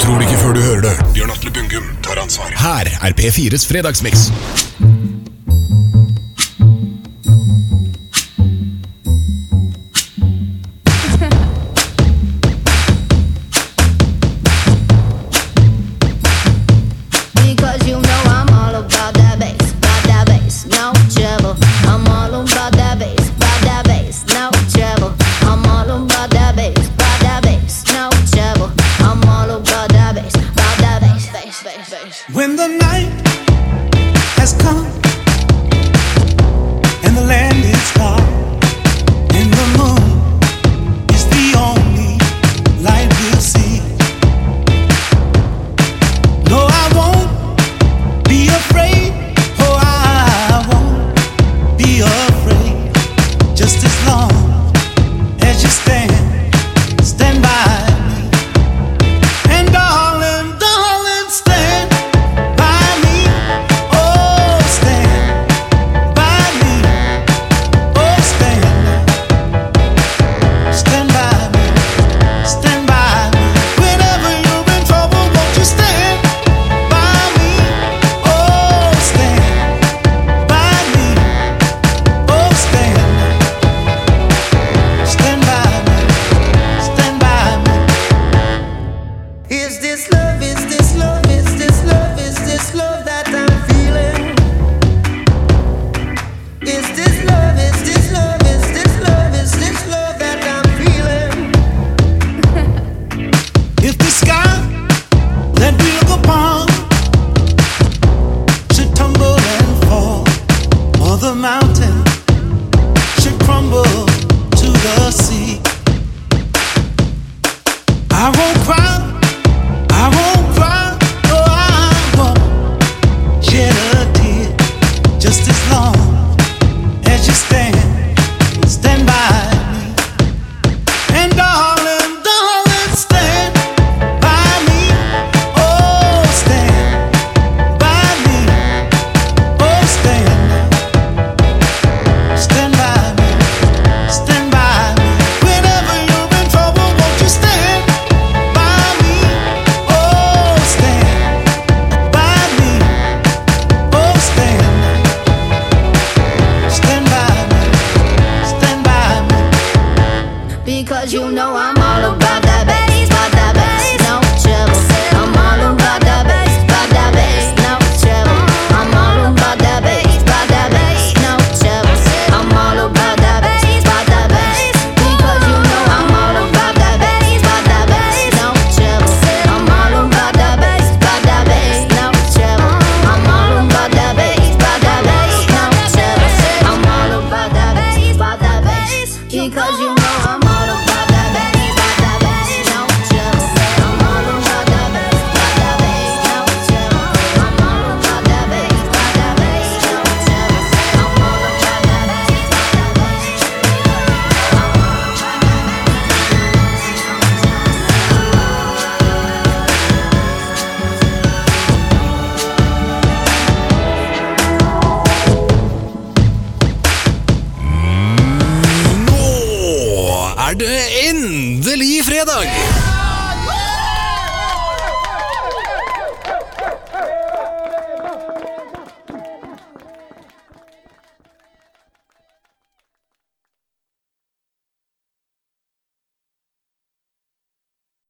tror det ikke før du hører det. Bjørn Atle Bungum tar ansvar. Her er P4s fredagsmiks. Because you know I'm all about that bass, about that bass, no trouble. I'm all about that. mountain should crumble to the sea. I won't cry. know I'm er det endelig fredag!